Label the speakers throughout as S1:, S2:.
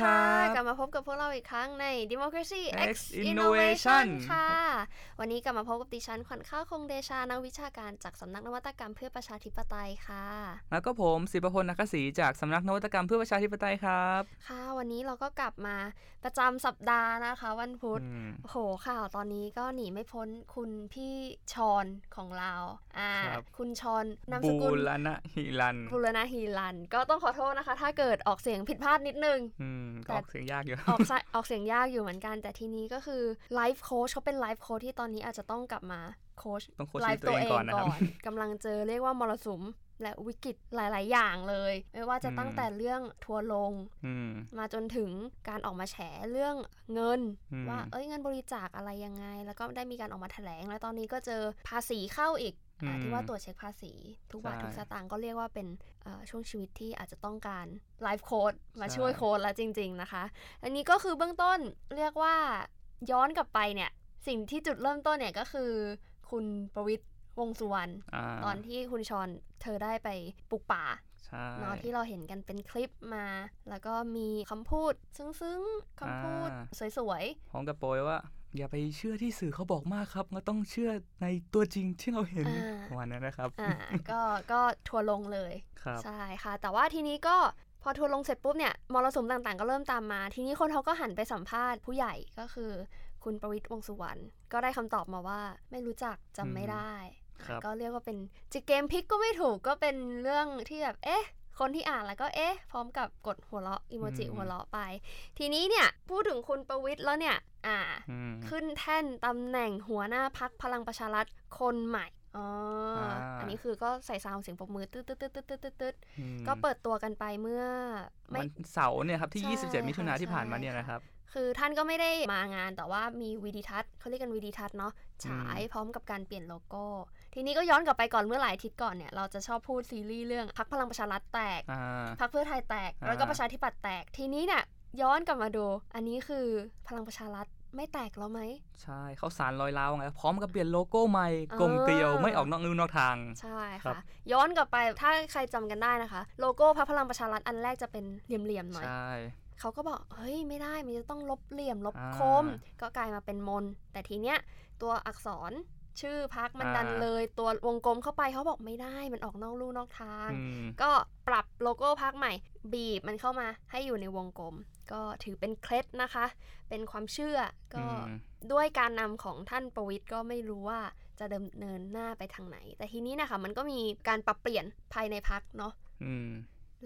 S1: ครับ
S2: กลับมาพบกับพวกเราอีกครั้งใน Democracy
S1: X
S2: X
S1: Innovation
S2: Innovation ค่ะ วันนี้กลับมาพบกับดิฉันขวัญข้าวคงเดชานักวิชาการจากสำนักนวัตกรรมเพื่อประชาธิปไตยค่ะ
S1: แล้วก็ผมศิประพลนักศรีจากสำนักนวัตกรรมเพื่อประชาธิปไตยครับ
S2: ค่ะ วันนี้เราก็กลับมาประจำสัปดาห์นะคะ วันพุธ
S1: อืม
S2: โอ้โหข่าวตอนนี้ก็หนีไม่พ้นคุณพี่ชอนของเราอ่า
S1: ครับ
S2: คุณชอนนามส
S1: บู
S2: กุล
S1: รณะฮิรัน
S2: บุรณะฮีรัน ก็ต้องขอโทษนะคะ ถ้าเกิดออกเสียงผิดพลาดนิดนึง
S1: อืมก็ ออกเสียงยากอยู่
S2: ออกสะออกเสียงยากอยู่เหมือนกัน แต่ทีนี้ก็คือไลฟ์โค้ชเขาเป็นไลฟ์โค้ชที่ตอนนี้อาจจะต้องกลับมาโค้ช
S1: ต้องโค้ช
S2: life
S1: ชีวิตตัวเองก่อนนะครับ
S2: กำลังเจอเรียกว่ามรสุมและวิกฤตหลาย ๆ อย่างเลย ไม่ว่าจะ
S1: อืม
S2: ตั้งแต่เรื่องทัวร์ลง
S1: อืม
S2: มาจนถึงการออกมาแฉเรื่องเงิน
S1: อืม
S2: ว่าเอ้ยเงินบริจาคอะไรยังไง แล้วก็ได้มีการออกมาแถลง แล้วตอนนี้ก็เจอภาษีเข้าอีกอ่า ที่ว่าตรวจเช็คภาษี ทุกบาท
S1: ใช่
S2: ทุกสตางค์ก็เรียกว่าเป็นเอ่อช่วงชีวิตที่อาจจะต้องการไลฟ์โค้ดมา
S1: ใช่
S2: ช่วยโค้ดแล้วจริง ๆนะคะ อันนี้ก็คือเบื้องต้นเรียกว่าย้อนกลับไปเนี่ยสิ่งที่จุดเริ่มต้นเนี่ยก็คือ คุณประวิตยวงษ์สุวรรณ
S1: อ่า
S2: ตอนที่คุณชอนเธอได้ไปปลูกป่า
S1: ใช่
S2: เนาะที่เราเห็นกันเป็นคลิปมา แล้วก็มีคำพูดซึ้งๆคำพูดสวย
S1: พร้อมกับโปรยว่า อย่าไปเชื่อที่สื่อเขาบอกมากครับเราต้องเชื่อในตัวจริงที่เราเห็น
S2: อ่า
S1: วันนั้นนะครับ
S2: ๆอ่าก็ก็ทัวร์ลงเลย
S1: ครับ
S2: ใช่ค่ะ แต่ว่าทีนี้ก็พอทัวร์ลงเสร็จปุ๊บเนี่ยมรสุมต่างๆ ก็เริ่มตามมา ทีนี้คนเขาก็หันไปสัมภาษณ์ผู้ใหญ่ก็คือคุณประวิตยวงษ์สุวรรณก็ได้คำตอบมาว่าไม่รู้จักจำไม่ได้
S1: ครับ
S2: ก็เรียกว่าเป็นจะเกมพลิกก็ไม่ถูกก็เป็นเรื่องที่แบบ เอ๊ะ คนที่อ่านแล้วก็เอ๊ะ พร้อมกับกดหัวเราะอีโมจิ
S1: อืม
S2: หัวเราะไป ทีนี้เนี่ย พูดถึงคุณประวิตรแล้วเนี่ย อ่า
S1: อืม
S2: ขึ้นแท่นตำแหน่งหัวหน้าพรรคพลังประชารัฐคนใหม่อ๋ออาอันนี้คือก็ใส่ sound เสียงปรบมือตึ๊ดตึ๊ดตึ๊ดตึ๊ดตึ๊ดตึ๊ดตึ๊ด
S1: อืม
S2: ก็เปิดตัวกันไปเมื่อไม่
S1: วันเสาร์เนี่ยครับที่
S2: ใช่
S1: 27 มิถุนาที่ผ่านมา
S2: ใช่
S1: เนี่ยนะครับ
S2: คือท่านก็ไม่ได้มางานแต่ว่ามีวีดิทัศน์เขาเรียกกันวีดิทัศน์เนาะฉายพร้อมกับการเปลี่ยนโลโก้ ทีนี้ก็ย้อนกลับไปก่อนเมื่อหลายอาทิตย์ก่อนเนี่ยเราจะชอบพูดซีรีส์เรื่องพรรคพลังประชารัฐแตก
S1: อ่า
S2: พรรคเพื่อไทยแตก
S1: อ่า
S2: แล้วก็ประชาธิปัตย์แตก ทีนี้เนี่ยย้อนกลับมาดู อันนี้คือพลังประชารัฐไม่แตกแล้วไหม
S1: ใช่เขาสารลอยล้าวไงพร้อมกับเปลี่ยนโลโก้ใหม่
S2: อ่า
S1: กลมเกลียวไม่ออกนอกลู่นอกทาง
S2: ใช่
S1: ครั
S2: ค่ะ
S1: บ
S2: ย้อนกลับไปถ้าใครจำกันได้นะคะ โลโก้พักพลังประชารัฐอันแรกจะเป็นเหลี่ยมๆหน่อย
S1: ใช่
S2: เขาก็บอกเฮ้ยไม่ได้มันจะต้องลบเหลี่ยมลบ
S1: อ่า
S2: คม ก็กลายมาเป็นมน แต่ทีเนี้ยตัวอักษร ชื่อพักมัน
S1: อ่า
S2: ดันเลยตัววงกลมเข้าไปเขาบอกไม่ได้มันออกนอกลู่นอกทาง
S1: อืม
S2: ก็ปรับโลโก้พักใหม่ บีบมันเข้ามาให้อยู่ในวงกลม ก็ถือเป็นเคล็ดนะคะ เป็นความเชื่อก็
S1: อืม
S2: ด้วยการนำของท่านประวิทย์ก็ไม่รู้ว่าจะดำเนินหน้าไปทางไหน แต่ทีนี้นะคะมันก็มีการปรับเปลี่ยนภายในพักเนาะ
S1: อืม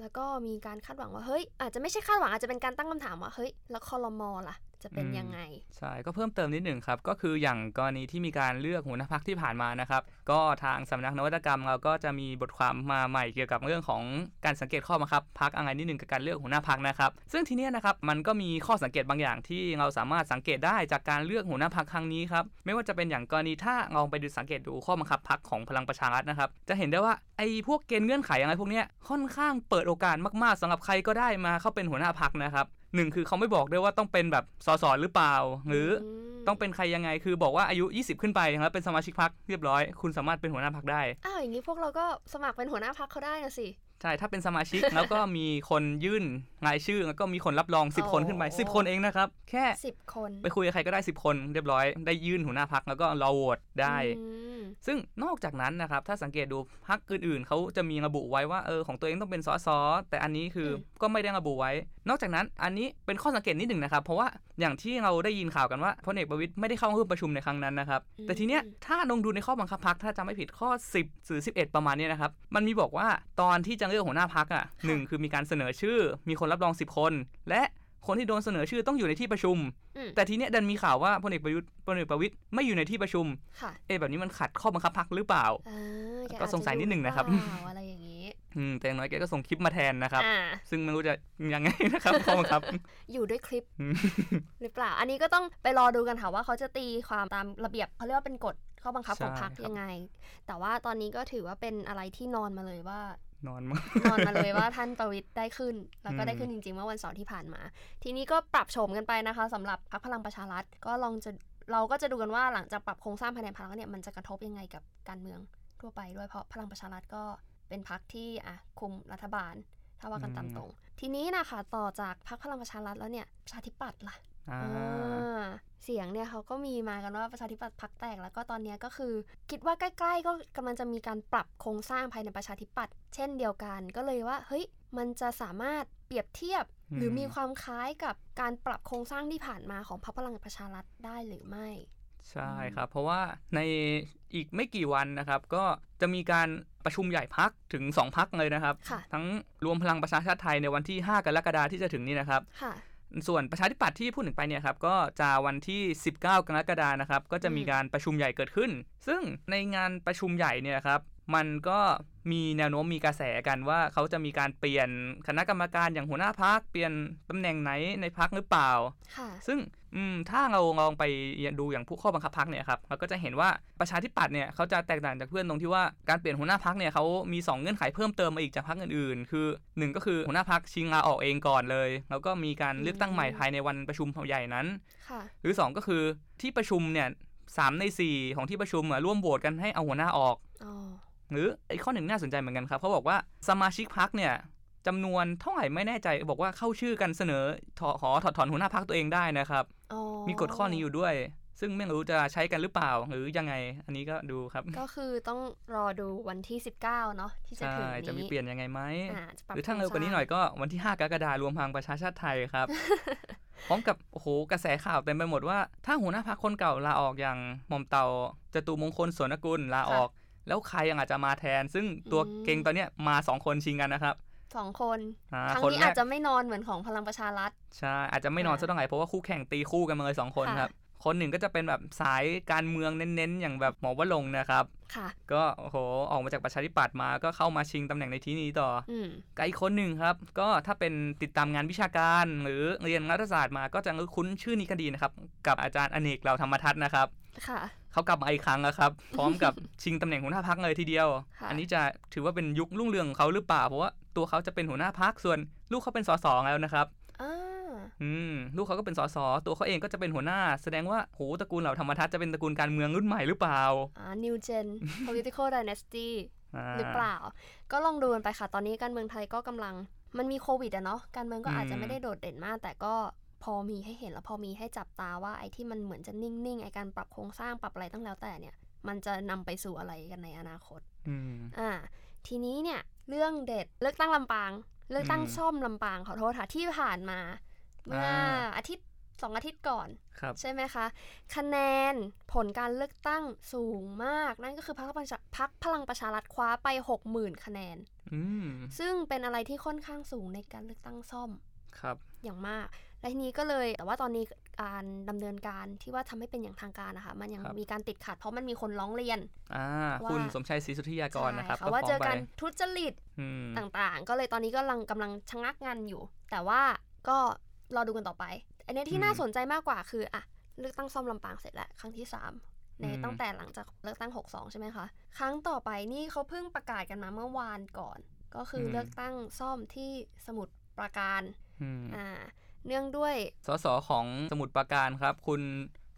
S2: แล้วก็มีการคาดหวังว่าเฮ้ยอาจจะไม่ใช่คาดหวังอาจจะเป็นการตั้งคำถามว่าเฮ้ยแล้วคอรมอล่ะ จะเป็น
S1: อืม
S2: ยังไง
S1: ใช่ ก็เพิ่มเติมนิดหนึ่งครับ ก็คืออย่างกรณีที่มีการเลือกหัวหน้าพักที่ผ่านมานะครับ ก็ทางสำนักนวัตกรรมเราก็จะมีบทความมาใหม่เกี่ยวกับเรื่องของการสังเกตข้อบังคับพักอะไรนิดหนึ่งกับการเลือกหัวหน้าพักนะครับ ซึ่งทีเนี้ยนะครับมันก็มีข้อสังเกตบางอย่างที่เราสามารถสังเกตได้จากการเลือกหัวหน้าพักครั้งนี้ครับ ไม่ว่าจะเป็นอย่างกรณีถ้าลองไปดูสังเกตดูข้อบังคับพักของพลังประชารัฐนะครับ จะเห็นได้ว่าไอ้พวกเกณฑ์เงื่อนไขอะไรพวกเนี้ยค่อนข้างเปิดโอกาสมากๆสำหรับใครก็ได้มาเข้าเป็นหัวหน้าพักนะครับ หนึ่งคือเขาไม่บอกด้วยว่าต้องเป็นแบบสสหรือเปล่า หรืออ
S2: ม
S1: ต้องเป็นใครยังไงคือบอกว่าอายุ 20 ขึ้นไปแล้วเป็นสมาชิกพักเรียบร้อย คุณสามารถเป็นหัวหน้าพักได้
S2: อ้าวอย่างนี้พวกเราก็สมัครเป็นหัวหน้าพักเขาได้นะสิ
S1: ใช่ถ้าเป็นสมาชิกแล้วก็มีคนยื่นรายชื่อแล้วก็มีคนรับรอง
S2: โอ้
S1: 10 คนขึ้นไป 10 คนเองนะครับ แค่
S2: สิบคน
S1: ไปคุยกับใครก็ได้ 10 คนเรียบร้อย ได้ยื่นหัวหน้าพักแล้วก็รอโหวตได้
S2: อืม
S1: ซึ่งนอกจากนั้นนะครับ ถ้าสังเกตดูพักอื่นๆเขาจะมีระบุไว้ว่าเออของตัวเองต้องเป็นสสแต่อันนี้คืออ
S2: ม
S1: ก็ไม่ได้ระบุไว้ นอกจากนั้นอันนี้เป็นข้อสังเกตนิดหนึ่งนะครับ เพราะว่าอย่างที่เราได้ยินข่าวกันว่าพลเอกประวิตยไม่ได้เข้าร่วมประชุมในครั้งนั้นนะครับ แต่ทีเนี้ยถ้าลองดูในข้อบังคับพักถ้าจำไม่ผิดข้อ 10หรือ11 ประมาณเนี้ยนะครับ มันมีบอกว่าตอนที่จะเลือกหัวหน้าพักอะหนึ่งคือมีการเสนอชื่อ มีคนรับรอง 10 คน และ คนที่โดนเสนอชื่อต้องอยู่ในที่ประชุม
S2: อืม
S1: แต่ทีเนี้ยดันมีข่าวว่าพลเอกประยุทธ์พลเอกประวิตยไม่อยู่ในที่ประชุม
S2: ค่ะ
S1: เอะแบบนี้มันขัดข้อบังคับพักหรือเปล่า
S2: อ่าแก็
S1: สงสัยนิดหนึ่งนะครับ
S2: อาจจอยู่หอเปล่าอะไรอย่างนี้
S1: อืมแต่อย่างน้อยแกก็ส่งคลิปมาแทนนะครับ
S2: อ่า
S1: ซึ่งไม่รู้จะยังไงนะครับข้อบังคับ
S2: อยู่ด้วยคลิป
S1: อืม
S2: หรือเปล่า อันนี้ก็ต้องไปรอดูกันค่ะว่าเขาจะตีความตามระเบียบเขาเรียกว่าเป็นกฎข้อบังคับของ
S1: ใช่
S2: พรรค
S1: ครับ
S2: ยังไง แต่ว่าตอนนี้ก็ถือว่าเป็นอะไรที่นอนมาเลยว่า
S1: นอนมาก
S2: นอนมาเลยว่าท่านประวิตยได้ขึ้น แล้วก็
S1: อืม
S2: ได้ขึ้นจริงๆ เมื่อวันเสาร์ที่ผ่านมา ทีนี้ก็ปรับโฉมกันไปนะคะสำหรับพรรคพลังประชารัฐก็ลองจะเราก็จะดูกันว่าหลังจากปรับโครงสร้างภายในพรรคแล้วเนี่ยมันจะกระทบยังไงกับการเมืองทั่วไปด้วยเพราะพลังประชารัฐก็เป็นพรรคที่อะคุมรัฐบาลถ้าว่ากันตามตรง ทีนี้นะคะต่อจากพรรคพลังประชารัฐแล้วเนี่ยประชาธิปัตย์ล่ะ
S1: อ่า
S2: อ่า เสียงเนี่ยเขาก็มีมากันว่าประชาธิปัตย์พักแตก แล้วก็ตอนเนี้ยก็คือคิดว่าใกล้ ๆ ก็กำลังจะมีการปรับโครงสร้างภายในประชาธิปัตย์เช่นเดียวกัน ก็เลยว่าเฮ้ยมันจะสามารถเปรียบเทียบ หรือมีความคล้ายกับการปรับโครงสร้างที่ผ่านมาของพรรคพลังประชารัฐได้หรือไม่
S1: ใช่ครับ เพราะว่าในอีกไม่กี่วันนะครับ ก็จะมีการประชุมใหญ่พักถึง 2 พักเลยนะครับ
S2: ค่ะ
S1: ทั้งรวมพลังประชาชาติไทยในวันที่ 5 กรกฎาคมที่จะถึงนี้นะครับ
S2: ค่ะ
S1: ส่วนประชาธิปัตย์ที่พูดถึงไปเนี่ยครับก็จะวันที่ 19 กรกฎาคมนะครับก็จะมี
S2: อืม
S1: การประชุมใหญ่เกิดขึ้น ซึ่งในงานประชุมใหญ่เนี่ยครับ มันก็มีแนวโน้มมีกระแสกันว่าเขาจะมีการเปลี่ยนคณะกรรมการอย่างหัวหน้าพักเปลี่ยนตำแหน่งไหนในพักหรือเปล่า
S2: ค่ะ
S1: ซึ่งอืมถ้าเราลองไปดูอย่างผู้ข้อบังคับพักเนี่ยครับเราก็จะเห็นว่าประชาธิปัตย์เนี่ยเขาจะแตกต่างจากเพื่อนตรงที่ว่าการเปลี่ยนหัวหน้าพักเนี่ยเขามี 2 เงื่อนไขเพิ่มเติมมาอีกจากพักอื่นๆ คือหนึ่งก็คือหัวหน้าพักชิงลาออกเองก่อนเลย แล้วก็มีการเลือกตั้งใหม่ภายในวันประชุมใหญ่นั้น
S2: ค่ะ
S1: หรือ 2 ก็คือที่ประชุมเนี่ยสามใน4ของที่ประชุมอะร่วมโหวตกันให้เอาหัวหน้าออก
S2: อ๋อ
S1: หรืออีกข้อหนึ่งน่าสนใจเหมือนกันครับเขาบอกว่าสมาชิกพักเนี่ยจำนวนเท่าไหร่ไม่แน่ใจบอกว่าเข้าชื่อกันเสนอถอขอถอดถอนหัวหน้าพักตัวเองได้นะครับ
S2: อ๋อ
S1: มีกฎข้อนี้อยู่ด้วย ซึ่งไม่รู้จะใช้กันหรือเปล่าหรือยังไง อันนี้ก็ดูครับ
S2: ก็คือต้องรอดูวันที่ 19 เนาะที่จะ
S1: ใช่
S2: ถึงนี้
S1: จะมีเปลี่ยนยังไงไหม
S2: อ่าจะปรับ
S1: หรือถ้าเร็วกว่านี้หน่อยก็วันที่ 5 กรกฎาคมรวมพลังประชาชาติไทยครับพร้อมกับโอ้โหกระแสข่าวเต็มไปหมดว่า ถ้าหัวหน้าพักคนเก่าลาออกอย่างหม่อมเตาจตุมงคลสวนกุลลาออก แล้วใครยังอาจจะมาแทน ซึ่งตัวเก่งตอนเนี้ยมาสองคนชิงกันนะครับ
S2: สองคน
S1: อ่า
S2: ครั้ง
S1: คน
S2: นี้
S1: แร
S2: อาจ
S1: ก
S2: จะไม่นอนเหมือนของพลังประชารัฐ
S1: ใช่อาจจะไม่นอน
S2: อ่า
S1: ซะต้องไหนเพราะว่าคู่แข่งตีคู่กันมาเลยสองคน
S2: ค่ะ
S1: ครับคนหนึ่งก็จะเป็นแบบสายการเมืองเน้นๆ อย่างแบบหมอวรงค์นะครับ
S2: ค่ะ
S1: ก็โอ้โหออกมาจากประชาธิปัตย์มาก็เข้ามาชิงตำแหน่งในที่นี้ต่อ
S2: อืม
S1: กับอีกคนหนึ่งครับ ก็ถ้าเป็นติดตามงานวิชาการหรือเรียนรัฐศาสตร์มาก็จะคุ้นชื่อนี้กันดีนะครับ กับอาจารย์อเนกเหล่าธรรมทัศน์นะครับ
S2: ค่ะ
S1: เขากลับมาอีกครั้งแล้วครับ พร้อมกับชิงตำแหน่งหัวหน้าพักเลยทีเดียว
S2: ค่ะ
S1: อันนี้จะถือว่าเป็นยุครุ่งเรืองของเขาหรือเปล่าเพราะว่าตัวเขาจะเป็นหัวหน้าพักส่วนลูกเขาเป็นสสแล้วนะครับ
S2: อ่า
S1: อืมลูกเขาก็เป็นสสตัวเขาเองก็จะเป็นหัวหน้า แสดงว่าโหตระกูลเหล่าธรรมทัศน์จะเป็นตระกูลการเมืองรุ่นใหม่หรือเปล่า
S2: อ่า new gen political dynasty าหรือเปล่า ก็ลองดูกันไปค่ะ ตอนนี้การเมืองไทยก็กำลัง มันมีโควิดอะเนาะ การเมืองก็อาจจะไม่ได้โดดเด่นมาก แต่ก็ พอมีให้เห็นแล้วพอมีให้จับตาว่าไอ้ที่มันเหมือนจะนิ่งๆไอ้การปรับโครงสร้างปรับอะไรตั้งแล้วแต่เนี่ย มันจะนำไปสู่อะไรกันในอนาคต
S1: อืม
S2: อ่า ทีนี้เนี่ยเรื่องเด็ดเลือกตั้งลำปาง เลือกตั้ง
S1: อืม
S2: ซ่อมลำปางขอโทษค่ะที่ผ่านมาเมื่ออาอาทิตย์สองอาทิตย์ก่อน
S1: ครับ
S2: ใช่ไหมคะ คะแนนผลการเลือกตั้งสูงมาก นั่นก็คือพรรคพลังประชาพรรคพลังประชารัฐคว้าไป60,000คะแนน
S1: อืม
S2: ซึ่งเป็นอะไรที่ค่อนข้างสูงในการเลือกตั้งซ่อม
S1: ครับ
S2: อย่างมาก และทีนี้ก็เลยแต่ว่าตอนนี้การดำเนินการที่ว่าทำให้เป็นอย่างทางการนะคะมันยัง
S1: ครับ
S2: มีการติดขัดเพราะมันมีคนร้องเรียน
S1: อ่า
S2: ว่า
S1: คุณสมชัยศรีสุทธิยากรนะครับ
S2: ใช่ค่ะว่า
S1: ฟ้
S2: เจ
S1: ง
S2: อ
S1: ไป
S2: การทุจริต
S1: อืม
S2: ต่างๆ ก็เลยตอนนี้ก็กำลังกำลังชะงักงานอยู่ แต่ว่าก็รอดูกันต่อไป อันเนี้ยที่น่าสนใจมากกว่าคืออะเลือกตั้งซ่อมลำปางเสร็จแล้วครั้งที่ 3 ในตั้งแต่หลังจากเลือกตั้ง 62 ใช่ไหมคะ ครั้งต่อไปนี่เขาเพิ่งประกาศกันมาเมื่อวานก่อน ก็คืออ
S1: ม
S2: เลือกตั้งซ่อมที่สมุทรปราการ
S1: อืม
S2: อ่า เนื่องด้วย
S1: สสของสมุทรปราการครับ คุณ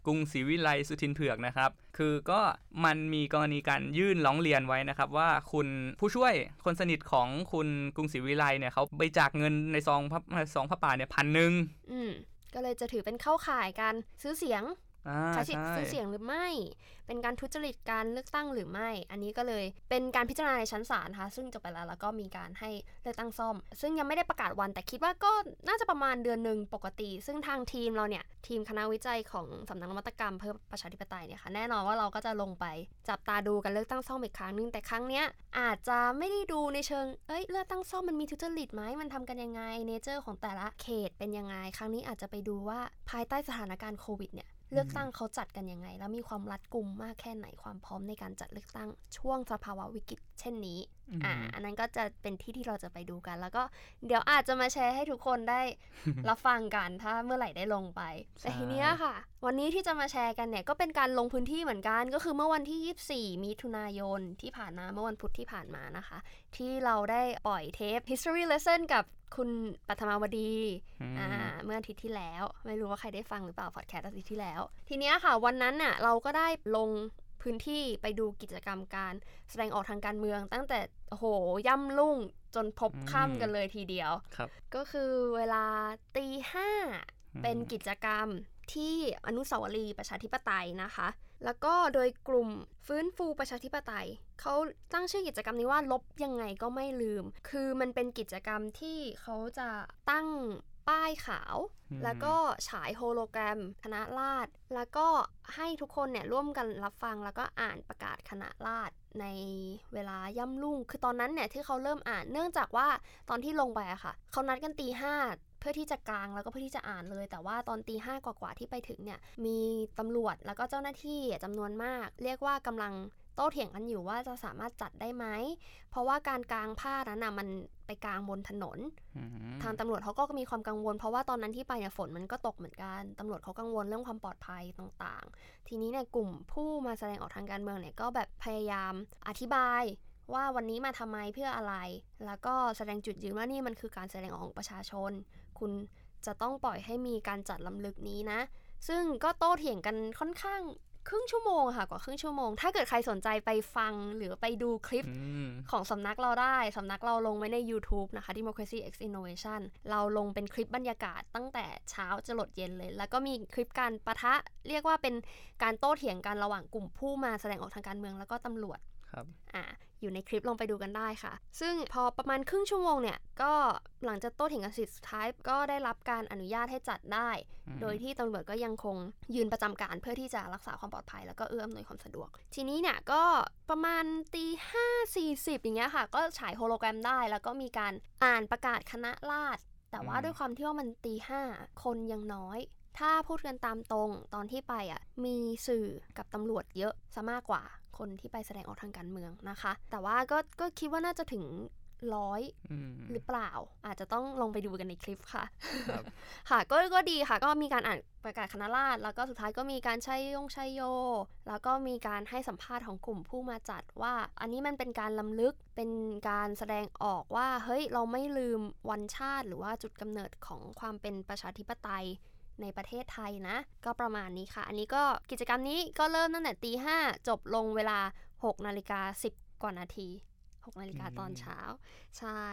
S1: กรุงศรีวิไลสุทินเผือกนะครับ คือก็มันมีกรณีการยื่นร้องเรียนไว้นะครับ ว่าคุณผู้ช่วยคนสนิทของคุณกรุงศรีวิไลเนี่ยเขาไปจากเงินในซองพระซองพระป่าเนี่ยพันหนึ่ง
S2: อืมก็เลยจะถือเป็นเข้าข่ายการซื้อเสียง
S1: อ่า
S2: ใช้สิทธิ์
S1: ใช่
S2: ซื้อเสียงหรือไม่ เป็นการทุจริตการเลือกตั้งหรือไม่ อันนี้ก็เลยเป็นการพิจารณาในชั้นศาลนะคะ ซึ่งจบไปแล้วแล้วก็มีการให้เลือกตั้งซ่อม ซึ่งยังไม่ได้ประกาศวัน แต่คิดว่าก็น่าจะประมาณเดือนหนึ่งปกติ ซึ่งทางทีมเราเนี่ย ทีมคณะวิจัยของสำนักนวัตกรรมเพื่อประชาธิปไตยเนี่ยค่ะ แน่นอนว่าเราก็จะลงไปจับตาดูกันเลือกตั้งซ่อมอีกครั้งหนึง แต่ครั้งเนี้ยอาจจะไม่ได้ดูในเชิง เอ้ย เลือกตั้งซ่อมมันมีทุจริตไหมมันทำกันยังไง เนเจอร์ของแต่ละเขตเป็นยังไง ครั้งนี้อาจจะไปดูว่าภายใต้สถานการณ์โควิดเนี่ย เลือกตั้งเขาจัดกันยังไง แล้วมีความรัดกุมมากแค่ไหนความพร้อมในการจัดเลือกตั้งช่วงสภาวะวิกฤตเช่นนี้
S1: อืม
S2: อ่า อันนั้นก็จะเป็นที่ที่เราจะไปดูกัน แล้วก็เดี๋ยวอาจจะมาแชร์ให้ทุกคนได้รับฟังกันถ้าเมื่อไหร่ได้ลงไป แต่ทีเนี้ยค่ะ วันนี้ที่จะมาแชร์กันเนี่ยก็เป็นการลงพื้นที่เหมือนกัน ก็คือเมื่อวันที่ 24 มิถุนายนที่ผ่านมาเมื่อวันพุธที่ผ่านมานะคะ ที่เราได้ปล่อยเทป history lesson กับคุณปัทมาวดี
S1: อืม
S2: อ่า เมื่ออาทิตย์ที่แล้ว ไม่รู้ว่าใครได้ฟังหรือเปล่าพอดแคสต์อาทิตย์ที่แล้ว ทีเนี้ยค่ะ วันนั้นน่ะเราก็ได้ลง พพื้นที่ไปดูกิจกรรมการ แสดงออกทางการเมือง ตั้งแต่โอ้โหย่ำลุ่งจนพบค่ำกันเลยทีเดียว
S1: ครับ
S2: ก็คือเวลาตีห้า
S1: อืม
S2: เป็นกิจกรรมที่อนุสาวรีย์ประชาธิปไตยนะคะ แล้วก็โดยกลุ่มฟื้นฟูประชาธิปไตย เขาตั้งชื่อกิจกรรมนี้ว่าลบยังไงก็ไม่ลืม คือมันเป็นกิจกรรมที่เขาจะตั้ง ป้ายขาว
S1: อืม
S2: แล้วก็ฉายโฮโลแกรม คณะราษฎรแล้วก็ให้ทุกคนเนี่ยร่วมกันรับฟังแล้วก็อ่านประกาศคณะราษฎรในเวลาย่ำรุ่ง คือตอนนั้นเนี่ยที่เขาเริ่มอ่านเนื่องจากว่าตอนที่ลงไปอะค่ะ เขานัดกันตีห้าเพื่อที่จะกลางแล้วก็เพื่อที่จะอ่านเลย แต่ว่าตอนตีห้ากว่าๆที่ไปถึงเนี่ยมีตำรวจแล้วก็เจ้าหน้าที่จำนวนมาก เรียกว่ากำลัง โต้เถียงกันอยู่ว่าจะสามารถจัดได้ไหม เพราะว่าการกางผ้านั้นน่ะมันไปกางบนถนน
S1: อืม
S2: ทางตำรวจเขาก็มีความกังวล เพราะว่าตอนนั้นที่ไปเนี่ยฝนมันก็ตกเหมือนกันตำรวจเขากังวลเรื่องความปลอดภัยต่างๆ ทีนี้เนี่ยกลุ่มผู้มาแสดงออกทางการเมืองเนี่ยก็แบบพยายามอธิบายว่าวันนี้มาทำไมเพื่ออะไร แล้วก็แสดงจุดยืนว่านี่มันคือการแสดงออกของประชาชน คุณจะต้องปล่อยให้มีการจัดลำลึกนี้นะ ซึ่งก็โต้เถียงกันค่อนข้าง ครึ่งชั่วโมงค่ะกว่าครึ่งชั่วโมง ถ้าเกิดใครสนใจไปฟังหรือไปดูคลิป
S1: อืม
S2: ของสำนักเราได้ สำนักเราลงไว้ใน YouTube นะคะ Democracy X Innovation เราลงเป็นคลิปบรรยากาศตั้งแต่เช้าจะหลดเย็นเลย แล้วก็มีคลิปการประทะ เรียกว่าเป็นการโต้เถียงกันระหว่างกลุ่มผู้มาแสดงออกทางการเมืองแล้วก็ตำรวจ
S1: ครับ
S2: อ่าอยู่ในคลิปลองไปดูกันได้ค่ะ ซึ่งพอประมาณครึ่งชั่วโมงเนี่ย ก็หลังจากโต้เถียงกันเสร็จสุดท้ายก็ได้รับการอนุญาตให้จัดได้
S1: อืม
S2: โดยที่ตำรวจก็ยังคงยืนประจำการเพื่อที่จะรักษาความปลอดภัย แล้วก็เอื้ออำนวยความสะดวก ทีนี้เนี่ยก็ประมาณตีห้าสี่สิบอย่างเงี้ยค่ะ ก็ฉายโฮโลแกรมได้ แล้วก็มีการอ่านประกาศคณะราษฎรแต่ว่า
S1: อืม
S2: ด้วยความที่ว่ามันตีห้าคนยังน้อยถ้าพูดกันตามตรงตอนที่ไปอะมีสื่อกับตำรวจเยอะซะมากกว่า คนที่ไปแสดงออกทางการเมืองนะคะ แต่ว่าก็ก็คิดว่าน่าจะถึงร้อย
S1: อืม
S2: หรือเปล่า อาจจะต้องลงไปดูกันในคลิปค่ะ
S1: ครับ
S2: ค่ะก็ก็ดีค่ะ ก็มีการอ่านประกาศคณะราษฎรแล้วก็สุดท้ายก็มีการใช้ยงใช้โย แล้วก็มีการให้สัมภาษณ์ของกลุ่มผู้มาจัดว่า อันนี้มันเป็นการลำลึกเป็นการแสดงออกว่า เฮ้ย เราไม่ลืมวันชาติ หรือว่าจุดกำเนิดของความเป็นประชาธิปไตย ในประเทศไทยนะ ก็ประมาณนี้ค่ะ อันนี้ก็กิจกรรมนี้ก็เริ่มตั้งแต่ตีห้าจบลงเวลา 6 นาฬิกา 10 กว่านาที6นาฬิกาตอนเช้า ใช่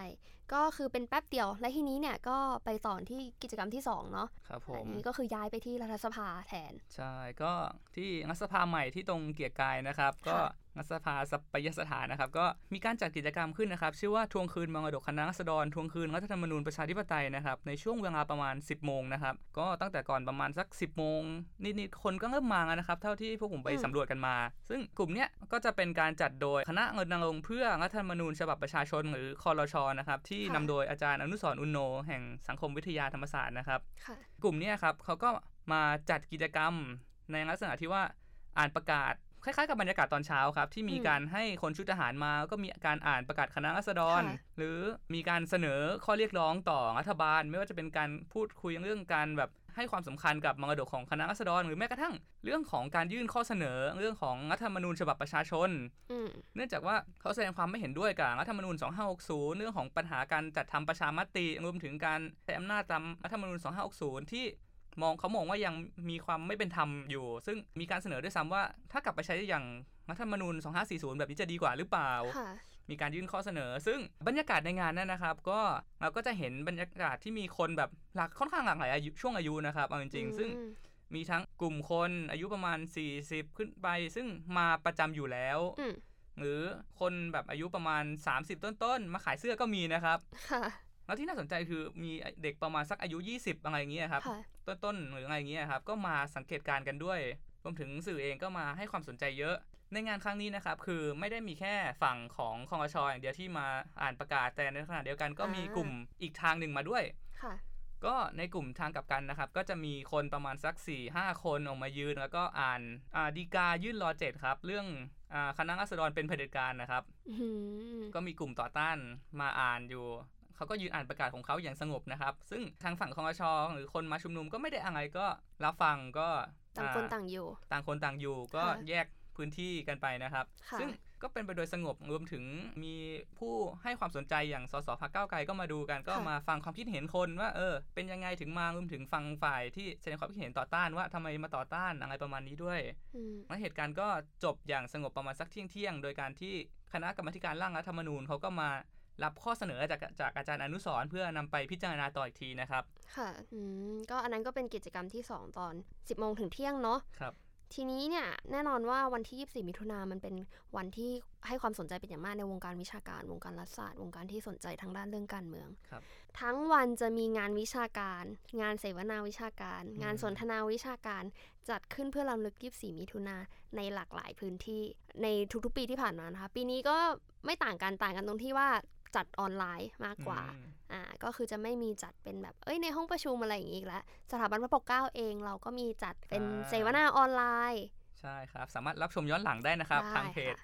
S2: ก็คือเป็นแป๊บเดียว และทีนี้เนี่ยก็ไปต่อที่กิจกรรมที่ 2 เนาะ
S1: ครับผ
S2: อั
S1: ม
S2: นนี้ก็คือย้ายไปที่รัฐสภาแทน
S1: ใช่ ก็ที่รัฐสภาใหม่ที่ตรงเกียรติกายนะครับ ก็ รัฐสภาสัปยสถานนะครับ ก็มีการจัดกิจกรรมขึ้นนะครับ ชื่อว่าทวงคืนมรดกคณะรัษฎรทวงคืนรัฐธรรมนูญประชาธิปไตยนะครับ ในช่วงเวลาประมาณ 10 โมงนะครับ ก็ตั้งแต่ก่อนประมาณสัก 10 โมงนิดๆคนก็เริ่มมาแล้วนะครับ เท่าที่พวกผมไป
S2: อืม
S1: สำรวจกันมา ซึ่งกลุ่มเนี้ยก็จะเป็นการจัดโดยคณะเงินรงค์เพื่อรัฐธรรมนูญฉบับประชาชนหรือคอรชนะครับที่นำโดยอาจารย์อนุสรณ์อุณโน แห่งสังคมวิทยาธรรมศาสตร์นะครับ
S2: ค่ะ
S1: กลุ่มเนี้ยครับเขาก็มาจัดกิจกรรมในลักษณะที่ว่าอ่านประกาศ คล้ายๆกับบรรยากาศตอนเช้าครับ ที่มี
S2: อืม
S1: การให้คนชุดทหารมาก็มีการอ่านประกาศคณะรัษฎร
S2: ค่ะ
S1: หรือมีการเสนอข้อเรียกร้องต่อรัฐบาล ไม่ว่าจะเป็นการพูดคุยเรื่องการแบบให้ความสำคัญกับมรดกของคณะรัษฎร หรือแม้กระทั่งเรื่องของการยื่นข้อเสนอเรื่องของรัฐธรรมนูญฉบับประชาชน
S2: อืม
S1: เนื่องจากว่าเขาแสดงความไม่เห็นด้วยกับรัฐธรรมนูญ 2560 เรื่องของปัญหาการจัดทำประชามติรวมถึงการใช้อำนาจตามรัฐธรรมนูญ 2560 ที่ มองเขามองว่ายังมีความไม่เป็นธรรมอยู่ ซึ่งมีการเสนอด้วยซ้ำว่า ถ้ากลับไปใช้อย่างรัฐธรรมนูญ 2540 แบบนี้จะดีกว่าหรือเปล่า
S2: ค่ะ
S1: มีการยื่นข้อเสนอ ซึ่งบรรยากาศในงานนั้นนะครับ ก็เราก็จะเห็นบรรยากาศที่มีคนแบบหลากค่อนข้างหลากหลายอายุช่วงอายุนะครับเอาจริงๆซึ่ง
S2: อืม
S1: มีทั้งกลุ่มคนอายุประมาณ 40 ขึ้นไป ซึ่งมาประจำอยู่แล้ว
S2: อืม
S1: หรือคนแบบอายุประมาณ 30 ต้นๆ มาขายเสื้อก็มีนะครับ
S2: ค่ะ
S1: แล้วที่น่าสนใจคือมีเด็กประมาณสักอายุ 20 อะไรอย่างเงี้ยครับ
S2: ค่ะ
S1: ต้นๆหรืออะไรอย่างเงี้ยครับ ก็มาสังเกตการณ์กันด้วย รวมถึงสื่อเองก็มาให้ความสนใจเยอะ ในงานครั้งนี้นะครับ คือไม่ได้มีแค่ฝั่งของคองชอย่างเดียวที่มาอ่านประกาศแต่ในขณะเดียวกันก็มีกลุ่มอีกทางหนึ่งมาด้วย
S2: ค่ะ
S1: ก็ในกลุ่มทางกลับกันนะครับ ก็จะมีคนประมาณสัก 4 5 คนออกมายืน แล้วก็อ่านอ่าดีกายื่นรอเจ็ดครับ เรื่องอาคณะรัษฎรเป็นเผด็จการนะครับ
S2: อืม
S1: ก็มีกลุ่มต่อต้านมาอ่านอยู่ เขาก็ยืนอ่านประกาศของเขาอย่างสงบนะครับ ซึ่งทางฝั่งคองชหรือคนมาชุมนุมก็ไม่ได้อะไรก็รับฟังก็
S2: ต่างคน
S1: อ่
S2: ต่างอยู่
S1: ต่างคนต่างอยู่ก็
S2: ค่ะ
S1: แยกพื้นที่กันไปนะครับ
S2: ค่ะ
S1: ซึ่งก็เป็นไปโดยสงบรวมถึงมีผู้ให้ความสนใจอย่างสสพักเก้าไกลก็มาดูกันก็มาฟังความคิดเห็นคนว่าเออเป็นยังไงถึงมารวมถึงฟังฝ่ายที่แสดงความคิดเห็นต่อต้านว่าทำไมมาต่อต้านอะไรประมาณนี้ด้วย
S2: อืม
S1: แล้วเหตุการณ์ก็จบอย่างสงบประมาณสักเที่ยงเที่ยงๆโดยการที่คณะกรรมาธิการร่างรัฐธรรมนูญเขาก็มา รับข้อเสนอจากจากอาจารย์อนุสรณ์เพื่อนำไปพิจารณาต่ออีกทีนะครับ
S2: ค่ะอืมก็อันนั้นก็เป็นกิจกรรมที่ 2 ตอน 10โมงถึงเที่ยงเนาะ
S1: ครับ
S2: ทีนี้เนี่ยแน่นอนว่าวันที่ 24 มิถุนามันเป็นวันที่ให้ความสนใจเป็นอย่างมากในวงการวิชาการ วงการรัฐศาสตร์ วงการที่สนใจทางด้านเรื่องการเมือง
S1: ครับ
S2: ทั้งวันจะมีงานวิชาการ งานเสวนาวิชาการ งานสนทนาวิชาการ จัดขึ้นเพื่อรำลึก 24 มิถุนาในหลากหลายพื้นที่ในทุกๆ ปีที่ผ่านมานะคะ ปีนี้ก็ไม่ต่างกันต่างกันตรงที่ว่า จัดออนไลน์มากกว่า
S1: อืม
S2: อ่า ก็คือจะไม่มีจัดเป็นแบบเอ้ยในห้องประชุมอะไรอย่างงี้อีกแล้วสถาบันพระปกเกล้าเองเราก็มีจัดเป็นเสวนาออนไลน์
S1: ใช่ครับ สามารถรับชมย้อนหลังได้นะครับ
S2: ได้
S1: ทางเพจ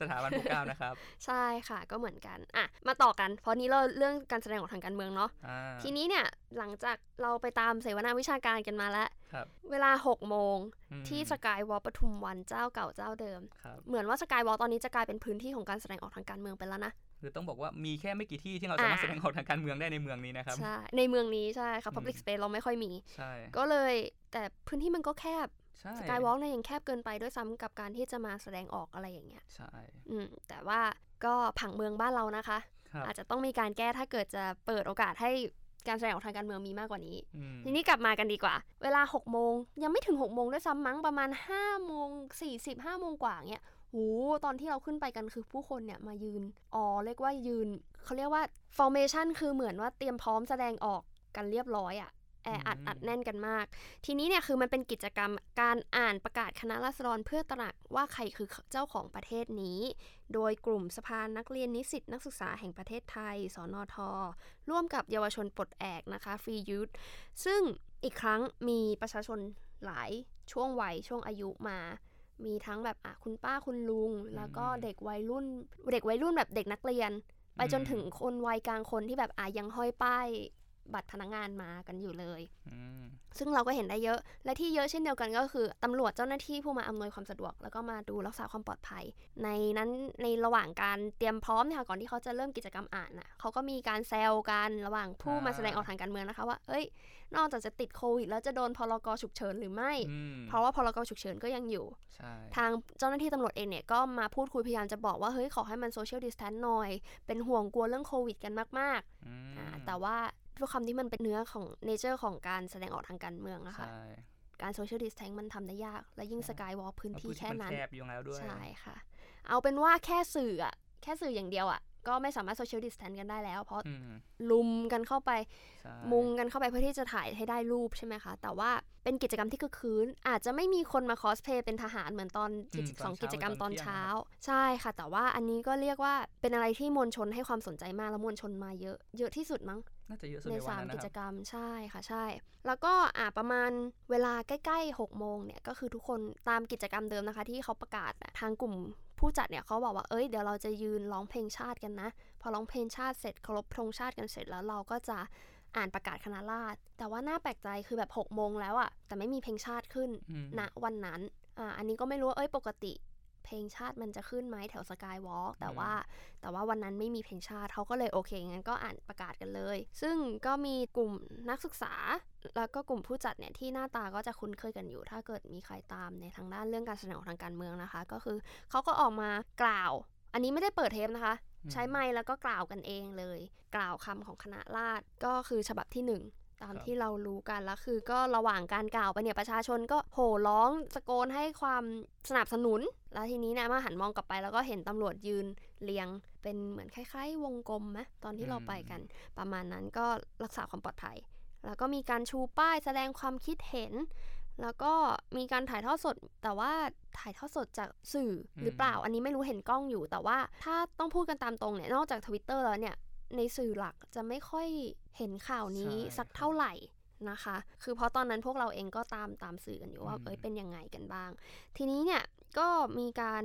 S1: สถาบันปกเกล้านะครับ
S2: ใช่ค่ะก็เหมือนกันอะมาต่อกัน เพราะนี้เราเรื่องการแสดงออกทางการเมืองเนาะ
S1: อ่า
S2: ทีนี้เนี่ยหลังจากเราไปตามเสวนาวิชาการกันมาแล้ว
S1: ครับ
S2: เวลา6โมง
S1: อืม
S2: ที่สกายวอลปทุมวันเจ้าเก่าเจ้าเดิม
S1: ครับ
S2: เหมือนว่าสกายวอลตอนนี้จะกลายเป็นพื้นที่ของการแสดงออกทางการเมืองไปแล้วนะ
S1: คือต้องบอกว่ามีแค่ไม่กี่ที่ที่เราสามารถ
S2: อ่า
S1: แสดงออกทางการเมืองได้ในเมืองนี้นะครับ
S2: ใช่ในเมืองนี้ใช่ค่ะ
S1: อืม
S2: public space เราไม่ค่อยมี
S1: ใช่
S2: ก็เลยแต่พื้นที่มันก็แคบ
S1: ใช่
S2: สกายวอล์กเนี่ยยังแคบเกินไปด้วยซ้ำกับการที่จะมาแสดงออกอะไรอย่างเงี้ย
S1: ใช่
S2: อืมแต่ว่าก็ผังเมืองบ้านเรานะคะ
S1: ครับ
S2: อาจจะต้องมีการแก้ถ้าเกิดจะเปิดโอกาสให้การแสดงออกทางการเมืองมีมากกว่านี้
S1: อืม
S2: ทีนี้กลับมากันดีกว่า เวลา6โมงยังไม่ถึง6โมงด้วยซ้ำมั้งประมาณ5โมง40 5โมงกว่าเงี้ย โหตอนที่เราขึ้นไปกันคือผู้คนเนี่ยมายืนอ๋อเรียกว่ายืนเขาเรียกว่า formation คือเหมือนว่าเตรียมพร้อมแสดงออกกันเรียบร้อยอะแออัดอัดแน่นกันมาก ทีนี้เนี่ยคือมันเป็นกิจกรรมการอ่านประกาศคณะราษฎรเพื่อตระหนักว่าใครคือเจ้าของประเทศนี้ โดยกลุ่มสภานักเรียนนิสิตนักศึกษาแห่งประเทศไทย สนท ร่วมกับเยาวชนปลดแอกนะคะฟรียูทซึ่งอีกครั้งมีประชาชนหลายช่วงวัยช่วงอายุมา มีทั้งแบบอะคุณป้าคุณลุง แล้วก็เด็กวัยรุ่น เด็กวัยรุ่นแบบเด็กนักเรียน ไปจนถึงคนวัยกลางคนที่แบบอะยังห้อยป้ายบัตรพนักงานมากันอยู่เลย
S1: อืม
S2: ซึ่งเราก็เห็นได้เยอะ และที่เยอะเช่นเดียวกันก็คือตำรวจเจ้าหน้าที่ผู้มาอำนวยความสะดวก แล้วก็มาดูรักษาความปลอดภัย ในนั้นในระหว่างการเตรียมพร้อมเนี่ยค่ะก่อนที่เขาจะเริ่มกิจกรรมอ่านน่ะเขาก็มีการแซวกันระหว่างผู้มาแสดงออกทางการเมืองนะคะว่า เอ้ย นอกจากจะติดโควิดแล้วจะโดนพรกฉุกเฉินหรือไม่
S1: อืม
S2: เพราะว่าพรกฉุกเฉินก็ยังอยู่
S1: ใช่
S2: ทางเจ้าหน้าที่ตำรวจเองเนี่ยก็มาพูดคุยพยายามจะบอกว่าเฮ้ยขอให้มัน social distance หน่อย เป็นห่วงกลัวเรื่องโควิดกันมากๆ
S1: อืม
S2: อ่าแต่ว่า ด้วยความที่มันเป็นเนื้อของ nature ของการแสดงออกทางการเมืองอะค่ะ
S1: ใช่
S2: การ social distance มันทำได้ยาก และยิ่ง
S1: ใช่
S2: สกายวอล์พื้นที่แล้
S1: ว
S2: แค่นั้น
S1: มันแคบอยู่แล้วด้วย
S2: ใช่ค่ะ เอาเป็นว่าแค่สื่ออะแค่สื่ออย่างเดียวอะก็ไม่สามารถ social distance กันได้แล้ว เพราะ
S1: อืม
S2: รุมกันเข้าไป
S1: ใช่
S2: มุงกันเข้าไปเพื่อที่จะถ่ายให้ได้รูปใช่ไหมคะ แต่ว่าเป็นกิจกรรมที่คือคืน อาจจะไม่มีคนมาคอสเพลย์เป็นทหารเหมือนตอนกิจสองกิจกรรมตอนเช้า ใช่ค่ะ แต่ว่าอันนี้ก็เรียกว่าเป็นอะไรที่มวลชนให้ความสนใจมาก แล้วมวลชนมาเยอะ เยอะที่สุดมั้ง
S1: น่าจะเยอะสุด
S2: ใน
S1: ในวัน
S2: สาม
S1: นั้น
S2: กิ
S1: นะ
S2: จ
S1: ครับ
S2: กรรมใช่ค่ะใช่ แล้วก็อ่าประมาณเวลาใกล้ๆ6โมงเนี่ยก็คือทุกคนตามกิจกรรมเดิมนะคะ ที่เขาประกาศอะทางกลุ่มผู้จัดเนี่ยเขาบอกว่าเอ้ยเดี๋ยวเราจะยืนร้องเพลงชาติกันนะ พอร้องเพลงชาติเสร็จเคารพธงชาติกันเสร็จแล้วเราก็จะอ่านประกาศคณะราษฎรแต่ว่าน่าแปลกใจคือแบบ6โมงแล้วอะแต่ไม่มีเพลงชาติขึ้น
S1: อืม
S2: ณวันนั้นอ่าอันนี้ก็ไม่รู้ว่าเอ้ยปกติ เพลงชาติมันจะขึ้นไหมแถวสกายวอล์กแต่ว่าแต่ว่าวันนั้นไม่มีเพลงชาติเขาก็เลยโอเคงั้นก็อ่านประกาศกันเลย ซึ่งก็มีกลุ่มนักศึกษา แล้วก็กลุ่มผู้จัดเนี่ยที่หน้าตาก็จะคุ้นเคยกันอยู่ ถ้าเกิดมีใครตามในทางด้านเรื่องการแสดงออกทางการเมืองนะคะ ก็คือเขาก็ออกมากล่าว อันนี้ไม่ได้เปิดเทปนะคะ
S1: อืม
S2: ใช้ไมค์แล้วก็กล่าวกันเองเลย กล่าวคำของคณะราษฎรก็คือฉบับที่หนึ่ง ตาม
S1: ครับ
S2: ที่เรารู้กันแล้วคือก็ระหว่างการกล่าวไปเนี่ยประชาชนก็โห่ร้องตะโกนให้ความสนับสนุน แล้วทีนี้เนะมาหันมองกลับไปแล้วก็เห็นตำรวจยืนเรียง เป็นเหมือนคล้าย ๆ วงกลมไหมตอนที่เราไปกัน ประมาณนั้นก็รักษาความปลอดภัย แล้วก็มีการชูป้ายแสดงความคิดเห็น แล้วก็มีการถ่ายทอดสด แต่ว่าถ่ายทอดสดจากสื่อหรือเปล่า อันนี้ไม่รู้เห็นกล้องอยู่ แต่ว่าถ้าต้องพูดกันตามตรงเนี่ยนอกจากทวิตเตอร์แล้วเนี่ย ในสื่อหลักจะไม่ค่อยเห็นข่าวนี้
S1: ใช่
S2: สักเท่าไหร่นะคะ คือเพราะตอนนั้นพวกเราเองก็ตามตามสื่อกันอยู่ว่า
S1: อืม
S2: เอ้ยเป็นยังไงกันบ้าง ทีนี้เนี่ยก็มีการ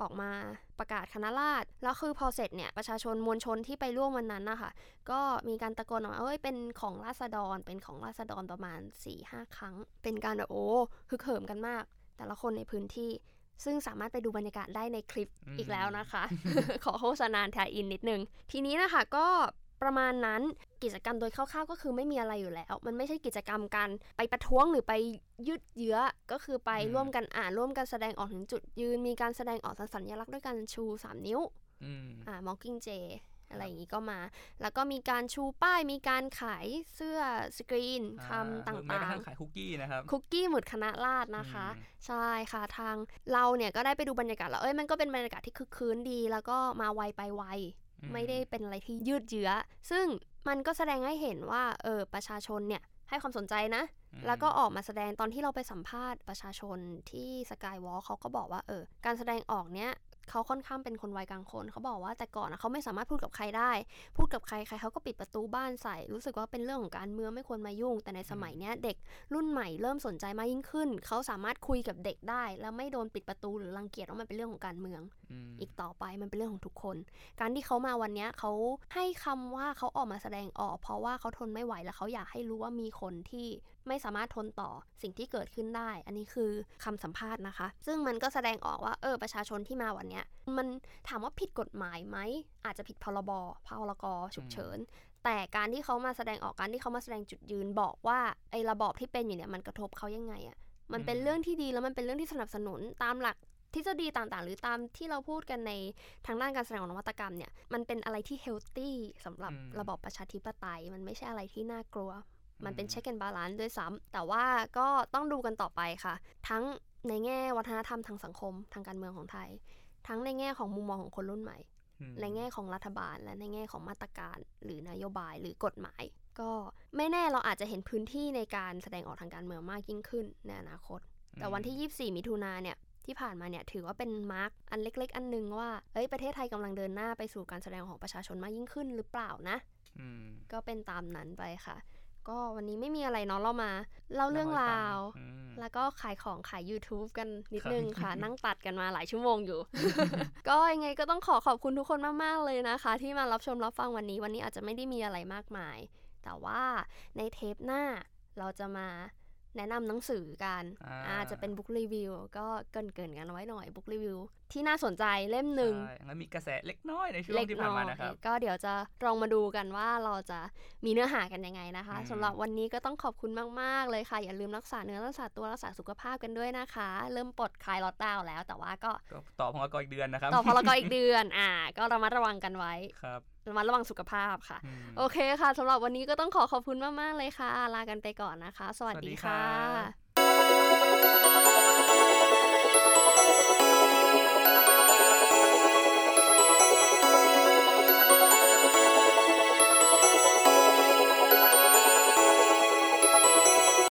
S2: ออกมาประกาศคณะราษฎรแล้วคือพอเสร็จเนี่ยประชาชนมวลชนที่ไปร่วมวันนั้นนะคะก็มีการตะโกนออกมาเอ้ยเป็นของราษฎร เป็นของราษฎรประมาณ4ี่ห้าครั้ง เป็นการแบบโอ้ฮึกเหิมกันมาก แต่ละคนในพื้นที่ ซึ่งสามารถไปดูบรรยากาศได้ในคลิป
S1: อืม
S2: อีกแล้วนะคะ ขอโฆษณาทายอินนิดนึง ทีนี้นะคะก็ประมาณนั้นกิจกรรมโดยคร่าวๆ ก็คือไม่มีอะไรอยู่แล้ว มันไม่ใช่กิจกรรมการไปประท้วงหรือไปยืดเยื้อ ก็คือไป
S1: อืม
S2: ร่วมกันอ่านร่วมกันแสดงออกถึงจุดยืน มีการแสดงออกทางสัญลักษณ์ด้วยการชู 3 นิ้ว
S1: อืม
S2: อ่า mocking jay อะไรอย่างนี้ก็มา แล้วก็มีการชูป้ายมีการขายเสื้อสกรีนคำต
S1: แม้กระ่าทั่
S2: ง
S1: งขายคุกกี้นะครับ
S2: ๆคุกกี้หมุดคณะราษฎรนะคะ
S1: อืม
S2: ใช่ค่ะทางเราเนี่ยก็ได้ไปดูบรรยากาศแล้วเอ้ยมันก็เป็นบรรยากาศที่คึกคืนดี แล้วก็มาไวไปไว
S1: อืม
S2: ไม่ได้เป็นอะไรที่ยืดเยื้อ ซึ่งมันก็แสดงให้เห็นว่าเออประชาชนเนี่ยให้ความสนใจนะ
S1: อืม
S2: แล้วก็ออกมาแสดงตอนที่เราไปสัมภาษณ์ประชาชนที่สกายวอล์เขาก็บอกว่าเออการแสดงออกเนี้ย เขาค่อนข้างเป็นคนวัยกลางคน เขาบอกว่าแต่ก่อนนะเขาไม่สามารถพูดกับใครได้ พูดกับใครใครเขาก็ปิดประตูบ้านใส่ รู้สึกว่าเป็นเรื่องของการเมืองไม่ควรมายุ่ง แต่ในสมัยเนี้ยเด็กรุ่นใหม่เริ่มสนใจมากยิ่งขึ้น เขาสามารถคุยกับเด็กได้ แล้วไม่โดนปิดประตูหรือรังเกียจว่ามันเป็นเรื่องของการเมือง
S1: ม
S2: อีกต่อไปมันเป็นเรื่องของทุกคน การที่เขามาวันเนี้ยเขาให้คำว่าเขาออกมาแสดงออก เพราะว่าเขาทนไม่ไหวแล้วเขาอยากให้รู้ว่ามีคนที่ ไม่สามารถทนต่อสิ่งที่เกิดขึ้นได้ อันนี้คือคำสัมภาษณ์นะคะ ซึ่งมันก็แสดงออกว่าเออประชาชนที่มาวันเนี้ยมันถามว่าผิดกฎหมายไหมอาจจะผิดพรบพรกฉุกเฉินแต่การที่เขามาแสดงออกการที่เขามาแสดงจุดยืนบอกว่าไอ้ระบอบที่เป็นอยู่เนี่ยมันกระทบเขายังไงอะมันเป็น
S1: อืม
S2: เรื่องที่ดีแล้วมันเป็นเรื่องที่สนับสนุนตามหลักทฤษฎีต่างๆ หรือตามที่เราพูดกันในทางด้านการแสดงออกนวัตกรรมเนี่ย มันเป็นอะไรที่ healthy สำหรับ
S1: อืม
S2: ระบอบประชาธิปไตย มันไม่ใช่อะไรที่น่ากลัว มันเป็น
S1: อืม
S2: check and balance ด้วยซ้ำแต่ว่าก็ต้องดูกันต่อไปค่ะ ทั้งในแง่วัฒนธรรมทางสังคมทางการเมืองของไทย ทั้งในแง่ของมุมมองของคนรุ่นใหม่
S1: อืม
S2: ในแง่ของรัฐบาล และในแง่ของมาตรการ หรือนโยบายหรือกฎหมาย ก็ไม่แน่เราอาจจะเห็นพื้นที่ในการแสดงออกทางการเมืองมากยิ่งขึ้นในอนาคต แต่วันที่ 24 มิถุนาเนี่ยที่ผ่านมาเนี่ยถือว่าเป็นมาร์กอันเล็ก ๆ อันหนึงว่าเอ้ยประเทศไทยกำลังเดินหน้าไปสู่การแสดงของประชาชนมากยิ่งขึ้นหรือเปล่านะ
S1: อืม
S2: ก็เป็นตามนั้นไปค่ะ ก็วันนี้ไม่มีอะไรเนาะเรามา เล่าเรื่องราว
S1: อืม
S2: แล้วก็ขายของขาย YouTube กันนิด
S1: ครับ
S2: นึงค่ะ นั่งตัดกันมาหลายชั่วโมงอยู่ ก็ยังไงก็ต้องขอขอบคุณทุกคนมาก ๆ เลยนะคะ ที่มารับชมรับฟังวันนี้ วันนี้อาจจะไม่ได้มีอะไรมากมาย แต่ว่าในเทปหน้าเราจะมาแนะนำหนังสือกัน
S1: อ่า
S2: อาจจะเป็นบุ๊กรีวิวก็เกรินเกินๆกันไว้หน่อยบุ๊กรีวิว ที่น่าสนใจเล่มหนึ่ง
S1: ใช่แล้วมีกระแสเล็กน้อยในช่ว
S2: เล็
S1: ง
S2: ก
S1: ที่ผ่าน
S2: น้อ
S1: มายนะครับ
S2: ก็เดี๋ยวจะลองมาดูกันว่าเราจะมีเนื้อหากันยังไงนะคะ
S1: อืม
S2: สำหรับวันนี้ก็ต้องขอบคุณมาก ๆ เลยค่ะ อย่าลืมรักษาเนื้อรักษาตัวรักษาสุขภาพกันด้วยนะคะ เริ่มปลดคลายล็อตดาวน์แล้ว แต่ว่าก็
S1: ก็ต่อพงกอีกเดือนนะครับ
S2: ต่อพลกอีกเดือนอ่า ก็ระมัดระวังกันไว้
S1: ครับ
S2: ระมัดระวังสุขภาพค่ะ
S1: อืม
S2: โอเคค่ะสำหรับวันนี้ก็ต้องขอขอบคุณมาก ๆ เลยค่ะ ลากันไปก่อนนะคะ สวัส
S1: สวัส
S2: ดี
S1: ดี
S2: ค่ะ
S1: ครับ